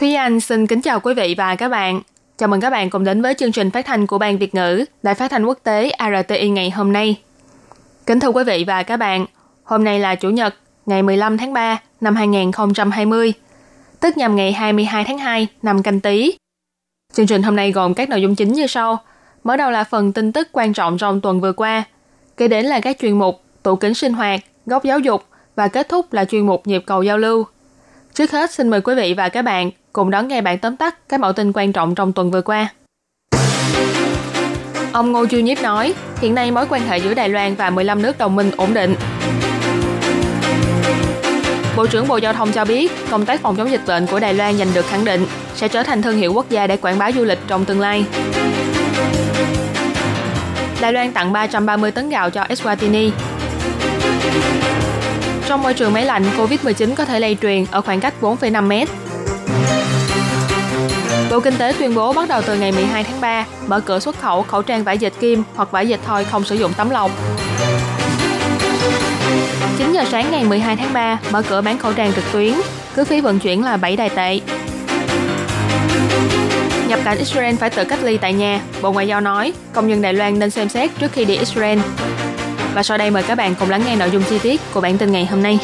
Thúy Anh xin kính chào quý vị và các bạn. Chào mừng các bạn cùng đến với chương trình phát thanh của Ban Việt ngữ, Đài phát thanh quốc tế RTI ngày hôm nay. Kính thưa quý vị và các bạn, hôm nay là Chủ nhật, ngày 15 tháng 3 năm 2020, tức nhằm ngày 22 tháng 2 năm canh tí. Chương trình hôm nay gồm các nội dung chính như sau. Mở đầu là phần tin tức quan trọng trong tuần vừa qua, kế đến là các chuyên mục tủ kính sinh hoạt, góc giáo dục và kết thúc là chuyên mục nhịp cầu giao lưu. Trước hết xin mời quý vị và các bạn cùng đón nghe bản tóm tắt các mẫu tin quan trọng trong tuần vừa qua. Ông Ngô Chu Nhiếp nói, hiện nay mối quan hệ giữa Đài Loan và 15 nước đồng minh ổn định. Bộ trưởng Bộ Giao thông cho biết, công tác phòng chống dịch bệnh của Đài Loan giành được khẳng định sẽ trở thành thương hiệu quốc gia để quảng bá du lịch trong tương lai. Đài Loan tặng 330 tấn gạo cho Eswatini. Trong môi trường máy lạnh, COVID-19 có thể lây truyền ở khoảng cách 4,5 mét. Bộ Kinh tế tuyên bố bắt đầu từ ngày 12 tháng 3 mở cửa xuất khẩu khẩu trang vải dệt kim hoặc vải dệt thoi không sử dụng tấm lọc. 9 giờ sáng ngày 12 tháng 3 mở cửa bán khẩu trang trực tuyến, cứ phí vận chuyển là 7 đài tệ. Nhập cảnh Israel phải tự cách ly tại nhà, Bộ Ngoại giao nói công nhân Đài Loan nên xem xét trước khi đi Israel. Và sau đây mời các bạn cùng lắng nghe nội dung chi tiết của bản tin ngày hôm nay.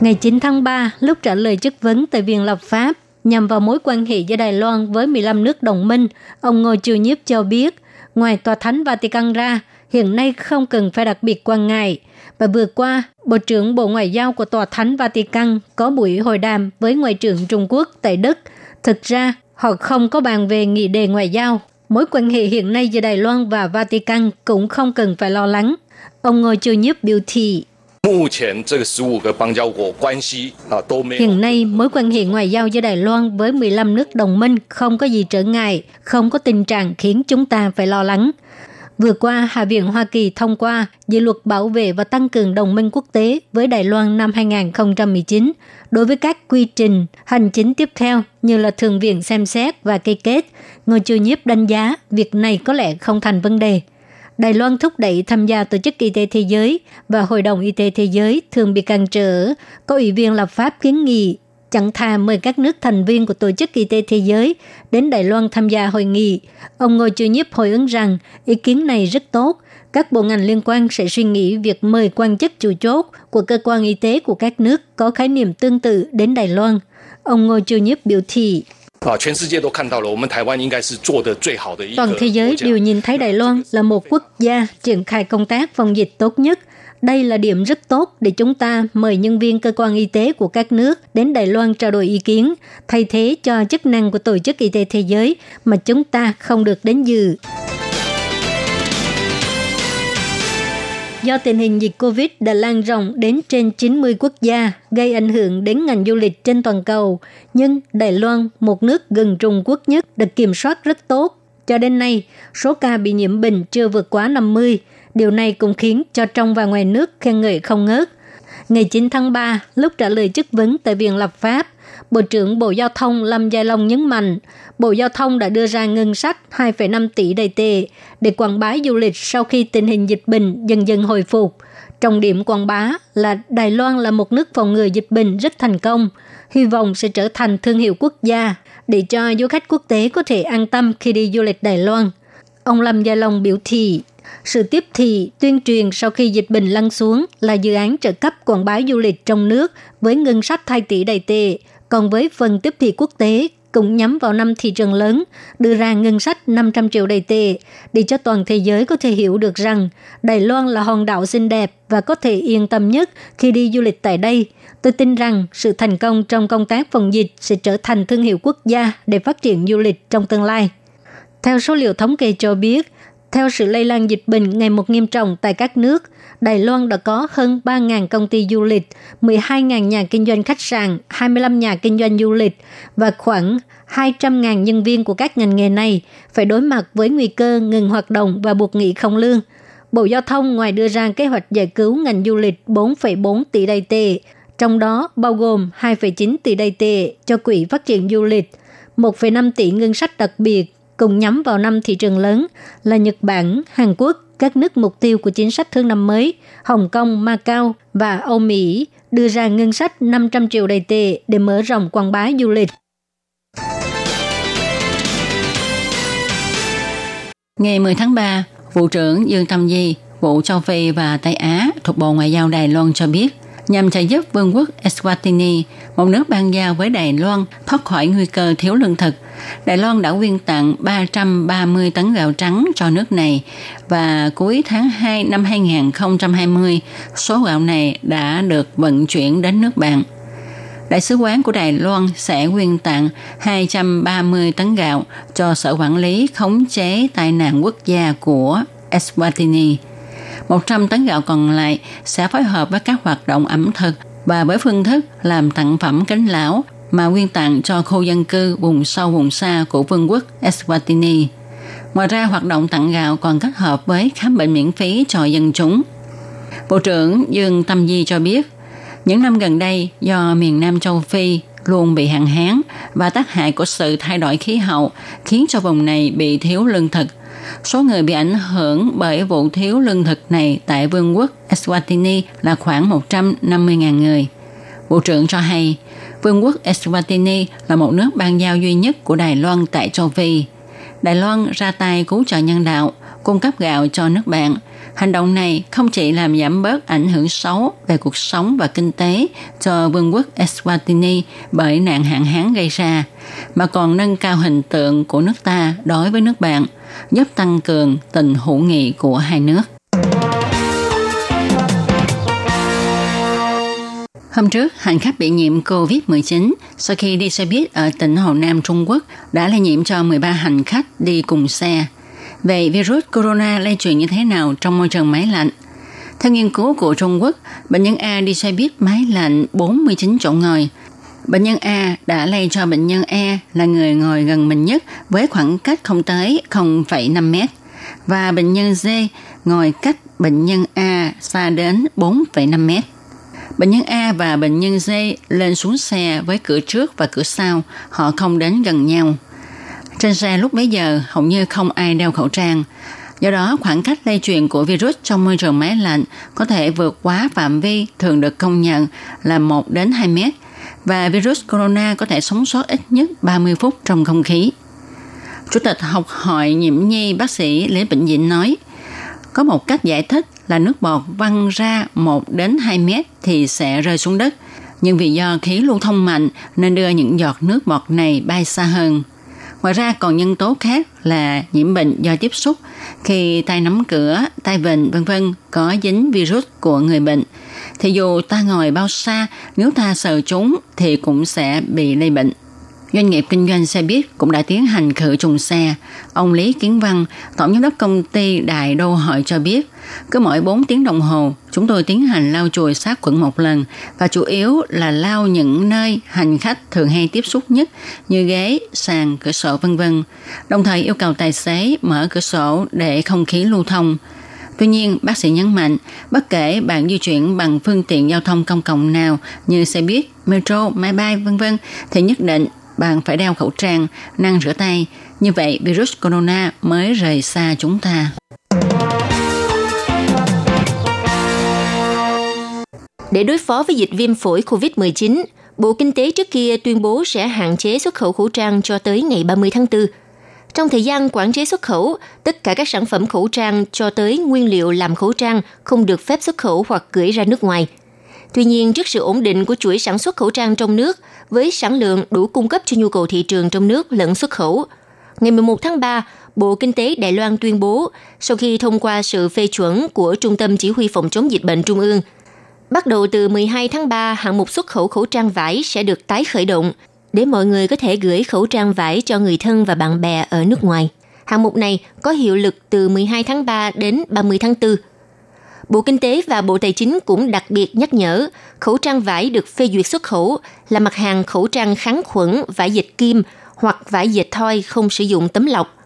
Ngày 9 tháng 3, lúc trả lời chất vấn tại Viện Lập pháp nhằm vào mối quan hệ giữa Đài Loan với 15 nước đồng minh, ông Ngô Chiêu Nhiếp cho biết, ngoài Tòa Thánh Vatican ra, hiện nay không cần phải đặc biệt quan ngại. Và vừa qua, Bộ trưởng Bộ Ngoại giao của Tòa Thánh Vatican có buổi hội đàm với Ngoại trưởng Trung Quốc tại Đức. Thực ra, họ không có bàn về nghị đề ngoại giao. Mối quan hệ hiện nay giữa Đài Loan và Vatican cũng không cần phải lo lắng. Ông Ngô Chiêu Nhiếp biểu thị. Hiện nay, mối quan hệ ngoại giao giữa Đài Loan với 15 nước đồng minh không có gì trở ngại, không có tình trạng khiến chúng ta phải lo lắng. Vừa qua, Hạ viện Hoa Kỳ thông qua dự luật bảo vệ và tăng cường đồng minh quốc tế với Đài Loan năm 2019 đối với các quy trình hành chính tiếp theo như là thường viện xem xét và ký kết. Ngô chu nhiếp đánh giá việc này có lẽ không thành vấn đề. Đài Loan thúc đẩy tham gia Tổ chức Y tế Thế giới và Hội đồng Y tế Thế giới thường bị cản trở. Có ủy viên lập pháp kiến nghị chẳng thà mời các nước thành viên của Tổ chức Y tế Thế giới đến Đài Loan tham gia hội nghị. Ông Ngô Chu Nhiếp hồi ứng rằng ý kiến này rất tốt, các bộ ngành liên quan sẽ suy nghĩ việc mời quan chức chủ chốt của cơ quan y tế của các nước có khái niệm tương tự đến Đài Loan. Ông Ngô Chu Nhiếp biểu thị. Ờ, Toàn thế giới đều nhìn thấy Đài Loan là một quốc gia triển khai công tác phòng dịch tốt nhất – đây là điểm rất tốt để chúng ta mời nhân viên cơ quan y tế của các nước đến Đài Loan trao đổi ý kiến, thay thế cho chức năng của Tổ chức Y tế Thế giới mà chúng ta không được đến dự. Do tình hình dịch Covid đã lan rộng đến trên 90 quốc gia, gây ảnh hưởng đến ngành du lịch trên toàn cầu, nhưng Đài Loan, một nước gần Trung Quốc nhất, được kiểm soát rất tốt. Cho đến nay, số ca bị nhiễm bệnh chưa vượt quá 50. Điều này cũng khiến cho trong và ngoài nước khen ngợi không ngớt. Ngày 9 tháng 3, lúc trả lời chất vấn tại Viện Lập pháp, Bộ trưởng Bộ Giao thông Lâm Gia Long nhấn mạnh, Bộ Giao thông đã đưa ra ngân sách 2,5 tỷ đầy tệ để quảng bá du lịch sau khi tình hình dịch bệnh dần dần hồi phục. Trọng điểm quảng bá là Đài Loan là một nước phòng ngừa dịch bệnh rất thành công, hy vọng sẽ trở thành thương hiệu quốc gia để cho du khách quốc tế có thể an tâm khi đi du lịch Đài Loan. Ông Lâm Gia Long biểu thị, sự tiếp thị, tuyên truyền sau khi dịch bệnh lăn xuống là dự án trợ cấp quảng bá du lịch trong nước với ngân sách 2 tỷ đầy tệ, còn với phần tiếp thị quốc tế cũng nhắm vào năm thị trường lớn, đưa ra ngân sách 500 triệu đầy tệ để cho toàn thế giới có thể hiểu được rằng Đài Loan là hòn đảo xinh đẹp và có thể yên tâm nhất khi đi du lịch tại đây. Tôi tin rằng sự thành công trong công tác phòng dịch sẽ trở thành thương hiệu quốc gia để phát triển du lịch trong tương lai. Theo số liệu thống kê cho biết, theo sự lây lan dịch bệnh ngày một nghiêm trọng tại các nước, Đài Loan đã có hơn 3.000 công ty du lịch, 12.000 nhà kinh doanh khách sạn, 25 nhà kinh doanh du lịch và khoảng 200.000 nhân viên của các ngành nghề này phải đối mặt với nguy cơ ngừng hoạt động và buộc nghỉ không lương. Bộ Giao thông ngoài đưa ra kế hoạch giải cứu ngành du lịch 4,4 tỷ đài tệ, trong đó bao gồm 2,9 tỷ đài tệ cho Quỹ Phát triển Du lịch, 1,5 tỷ ngân sách đặc biệt cùng nhắm vào năm thị trường lớn là Nhật Bản, Hàn Quốc, các nước mục tiêu của chính sách thương năm mới, Hồng Kông, Macau và Âu Mỹ đưa ra ngân sách 500 triệu đầy tệ để mở rộng quảng bá du lịch. Ngày 10 tháng 3, Vụ trưởng Dương Tâm Di, vụ châu Phi và Tây Á thuộc Bộ Ngoại giao Đài Loan cho biết, nhằm trợ giúp Vương quốc Eswatini, một nước ban giao với Đài Loan, thoát khỏi nguy cơ thiếu lương thực. Đài Loan đã quyên tặng 330 tấn gạo trắng cho nước này và cuối tháng 2 năm 2020, số gạo này đã được vận chuyển đến nước bạn. Đại sứ quán của Đài Loan sẽ quyên tặng 230 tấn gạo cho Sở Quản lý Khống chế Tai nạn Quốc gia của Eswatini. 100 tấn gạo còn lại sẽ phối hợp với các hoạt động ẩm thực và với phương thức làm tặng phẩm cánh lão mà quyên tặng cho khu dân cư vùng sâu vùng xa của vương quốc Eswatini. Ngoài ra, hoạt động tặng gạo còn kết hợp với khám bệnh miễn phí cho dân chúng. Bộ trưởng Dương Tâm Di cho biết, những năm gần đây do miền Nam châu Phi luôn bị hạn hán và tác hại của sự thay đổi khí hậu khiến cho vùng này bị thiếu lương thực. Số người bị ảnh hưởng bởi vụ thiếu lương thực này tại vương quốc Eswatini là khoảng 150.000 người. Bộ trưởng cho hay, vương quốc Eswatini là một nước ban giao duy nhất của Đài Loan tại châu Phi. Đài Loan ra tay cứu trợ nhân đạo, cung cấp gạo cho nước bạn – Hành động này không chỉ làm giảm bớt ảnh hưởng xấu về cuộc sống và kinh tế cho vương quốc Eswatini bởi nạn hạn hán gây ra, mà còn nâng cao hình tượng của nước ta đối với nước bạn, giúp tăng cường tình hữu nghị của hai nước. Hôm trước, hành khách bị nhiễm COVID-19 sau khi đi xe buýt ở tỉnh Hồ Nam Trung Quốc đã lây nhiễm cho 13 hành khách đi cùng xe về virus corona lây truyền như thế nào trong môi trường máy lạnh. Theo nghiên cứu của Trung Quốc, bệnh nhân A đi xe buýt máy lạnh 49 chỗ ngồi. Bệnh nhân A đã lây cho bệnh nhân E là người ngồi gần mình nhất với khoảng cách không tới 0,5 mét. Và bệnh nhân D ngồi cách bệnh nhân A xa đến 4,5 mét. Bệnh nhân A và bệnh nhân D lên xuống xe với cửa trước và cửa sau, họ không đến gần nhau. Trên xe lúc bấy giờ hầu như không ai đeo khẩu trang. Do đó, khoảng cách lây truyền của virus trong môi trường máy lạnh có thể vượt quá phạm vi thường được công nhận là 1 đến 2 mét và virus corona có thể sống sót ít nhất 30 phút trong không khí. Chủ tịch học hội nhiễm nhi bác sĩ Lê Bệnh Dĩnh nói, có một cách giải thích là nước bọt văng ra 1 đến 2 mét thì sẽ rơi xuống đất, nhưng vì do khí lưu thông mạnh nên đưa những giọt nước bọt này bay xa hơn. Ngoài ra còn nhân tố khác là nhiễm bệnh do tiếp xúc khi tay nắm cửa, tay vịnh vân vân có dính virus của người bệnh. Thì dù ta ngồi bao xa, nếu ta sờ chúng thì cũng sẽ bị lây bệnh. Doanh nghiệp kinh doanh xe buýt cũng đã tiến hành khử trùng xe. Ông Lý Kiến Văn, tổng giám đốc công ty Đại Đô Hội cho biết, cứ mỗi 4 tiếng đồng hồ, chúng tôi tiến hành lau chùi sát khuẩn một lần và chủ yếu là lau những nơi hành khách thường hay tiếp xúc nhất như ghế, sàn, cửa sổ vân vân. Đồng thời yêu cầu tài xế mở cửa sổ để không khí lưu thông. Tuy nhiên, bác sĩ nhấn mạnh, bất kể bạn di chuyển bằng phương tiện giao thông công cộng nào như xe buýt, metro, máy bay vân vân thì nhất định bạn phải đeo khẩu trang, năng rửa tay. Như vậy, virus corona mới rời xa chúng ta. Để đối phó với dịch viêm phổi COVID-19, Bộ Kinh tế trước kia tuyên bố sẽ hạn chế xuất khẩu khẩu trang cho tới ngày 30 tháng 4. Trong thời gian quản chế xuất khẩu, tất cả các sản phẩm khẩu trang cho tới nguyên liệu làm khẩu trang không được phép xuất khẩu hoặc gửi ra nước ngoài. Tuy nhiên, trước sự ổn định của chuỗi sản xuất khẩu trang trong nước, với sản lượng đủ cung cấp cho nhu cầu thị trường trong nước lẫn xuất khẩu, ngày 11 tháng 3, Bộ Kinh tế Đài Loan tuyên bố, sau khi thông qua sự phê chuẩn của Trung tâm Chỉ huy Phòng chống dịch bệnh Trung ương, bắt đầu từ 12 tháng 3, hạng mục xuất khẩu khẩu trang vải sẽ được tái khởi động để mọi người có thể gửi khẩu trang vải cho người thân và bạn bè ở nước ngoài. Hạng mục này có hiệu lực từ 12 tháng 3 đến 30 tháng 4. Bộ Kinh tế và Bộ Tài chính cũng đặc biệt nhắc nhở khẩu trang vải được phê duyệt xuất khẩu là mặt hàng khẩu trang kháng khuẩn, vải dệt kim hoặc vải dệt thoi không sử dụng tấm lọc.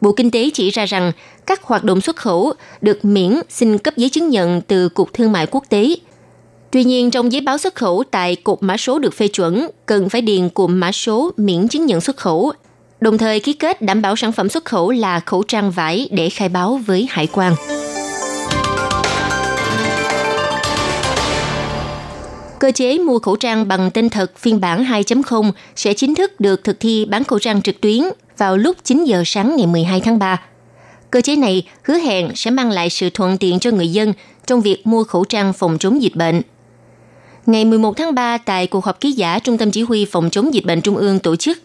Bộ Kinh tế chỉ ra rằng các hoạt động xuất khẩu được miễn xin cấp giấy chứng nhận từ Cục Thương mại Quốc tế. Tuy nhiên, trong giấy báo xuất khẩu tại cục mã số được phê chuẩn, cần phải điền cụm mã số miễn chứng nhận xuất khẩu, đồng thời ký kết đảm bảo sản phẩm xuất khẩu là khẩu trang vải để khai báo với hải quan. Cơ chế mua khẩu trang bằng tên thật phiên bản 2.0 sẽ chính thức được thực thi bán khẩu trang trực tuyến vào lúc 9 giờ sáng ngày 12 tháng 3. Cơ chế này hứa hẹn sẽ mang lại sự thuận tiện cho người dân trong việc mua khẩu trang phòng chống dịch bệnh. Ngày 11 tháng 3 tại cuộc họp ký giả Trung tâm Chỉ huy Phòng chống dịch bệnh Trung ương tổ chức,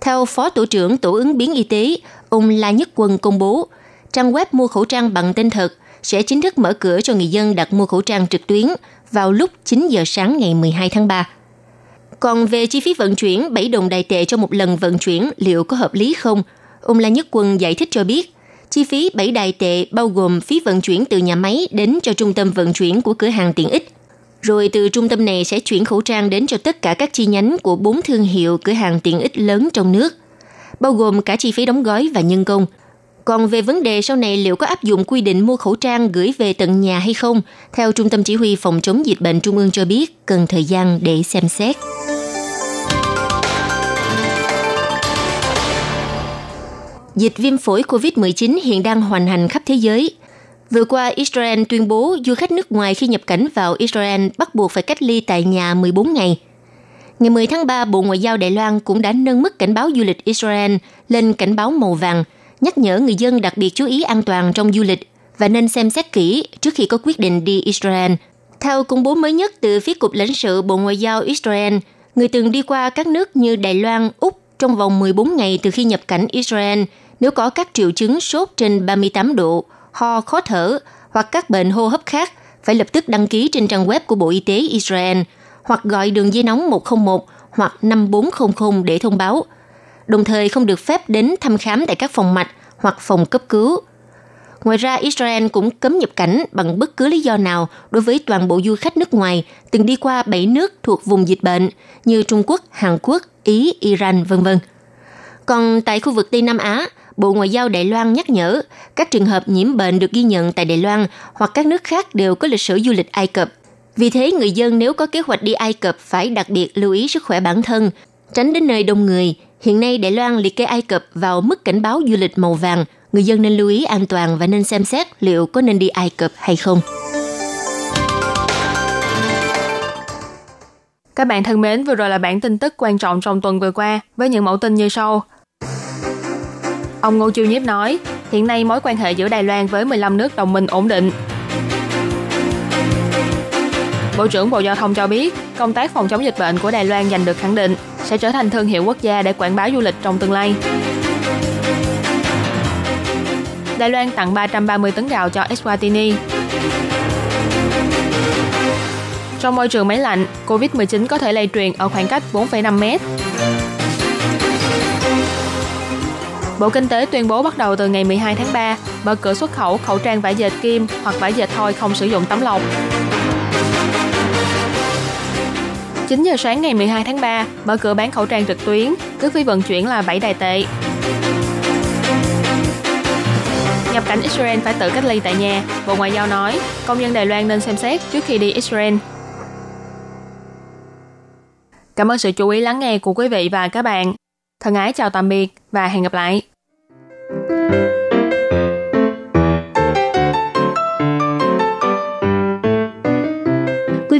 theo Phó Tổ trưởng Tổ ứng biến Y tế, ông La Nhất Quân công bố, trang web mua khẩu trang bằng tên thật sẽ chính thức mở cửa cho người dân đặt mua khẩu trang trực tuyến vào lúc 9 giờ sáng ngày 12 tháng 3. Còn về chi phí vận chuyển 7 đồng đài tệ cho một lần vận chuyển liệu có hợp lý không? Ông La Nhất Quân giải thích cho biết, chi phí 7 đài tệ bao gồm phí vận chuyển từ nhà máy đến cho trung tâm vận chuyển của cửa hàng tiện ích. Rồi từ trung tâm này sẽ chuyển khẩu trang đến cho tất cả các chi nhánh của bốn thương hiệu cửa hàng tiện ích lớn trong nước, bao gồm cả chi phí đóng gói và nhân công – còn về vấn đề sau này liệu có áp dụng quy định mua khẩu trang gửi về tận nhà hay không, theo Trung tâm Chỉ huy Phòng chống dịch bệnh Trung ương cho biết, cần thời gian để xem xét. Dịch viêm phổi COVID-19 hiện đang hoành hành khắp thế giới. Vừa qua, Israel tuyên bố du khách nước ngoài khi nhập cảnh vào Israel bắt buộc phải cách ly tại nhà 14 ngày. Ngày 10 tháng 3, Bộ Ngoại giao Đài Loan cũng đã nâng mức cảnh báo du lịch Israel lên cảnh báo màu vàng – nhắc nhở người dân đặc biệt chú ý an toàn trong du lịch và nên xem xét kỹ trước khi có quyết định đi Israel. Theo công bố mới nhất từ phía Cục lãnh sự Bộ Ngoại giao Israel, người từng đi qua các nước như Đài Loan, Úc trong vòng 14 ngày từ khi nhập cảnh Israel nếu có các triệu chứng sốt trên 38 độ, ho, khó thở hoặc các bệnh hô hấp khác phải lập tức đăng ký trên trang web của Bộ Y tế Israel hoặc gọi đường dây nóng 101 hoặc 5400 để thông báo – đồng thời không được phép đến thăm khám tại các phòng mạch hoặc phòng cấp cứu. Ngoài ra, Israel cũng cấm nhập cảnh bằng bất cứ lý do nào đối với toàn bộ du khách nước ngoài từng đi qua 7 nước thuộc vùng dịch bệnh như Trung Quốc, Hàn Quốc, Ý, Iran, v.v. Còn tại khu vực Tây Nam Á, Bộ Ngoại giao Đài Loan nhắc nhở các trường hợp nhiễm bệnh được ghi nhận tại Đài Loan hoặc các nước khác đều có lịch sử du lịch Ai Cập. Vì thế, người dân nếu có kế hoạch đi Ai Cập phải đặc biệt lưu ý sức khỏe bản thân, tránh đến nơi đông người, Hiện nay Đài Loan liệt kê Ai Cập vào mức cảnh báo du lịch màu vàng. Người dân nên lưu ý an toàn và nên xem xét liệu có nên đi Ai Cập hay không. Các bạn thân mến, vừa rồi là bản tin tức quan trọng trong tuần vừa qua với những mẫu tin như sau. Ông Ngô Chiêu Nhiếp nói, hiện nay mối quan hệ giữa Đài Loan với 15 nước đồng minh ổn định. Bộ trưởng Bộ Giao thông cho biết, công tác phòng chống dịch bệnh của Đài Loan giành được khẳng định sẽ trở thành thương hiệu quốc gia để quảng bá du lịch trong tương lai. Đài Loan tặng 330 tấn gạo cho Eswatini. Trong môi trường máy lạnh, COVID-19 có thể lây truyền ở khoảng cách 4,5 mét. Bộ Kinh tế tuyên bố bắt đầu từ ngày 12 tháng 3 mở cửa xuất khẩu khẩu trang vải dệt kim hoặc vải dệt thoi không sử dụng tấm lọc. 9 giờ sáng ngày 12 tháng 3, mở cửa bán khẩu trang trực tuyến, cước phí vận chuyển là 7 đài tệ. Nhập cảnh Israel phải tự cách ly tại nhà, Bộ Ngoại giao nói, công dân Đài Loan nên xem xét trước khi đi Israel. Cảm ơn sự chú ý lắng nghe của quý vị và các bạn. Thân ái chào tạm biệt và hẹn gặp lại.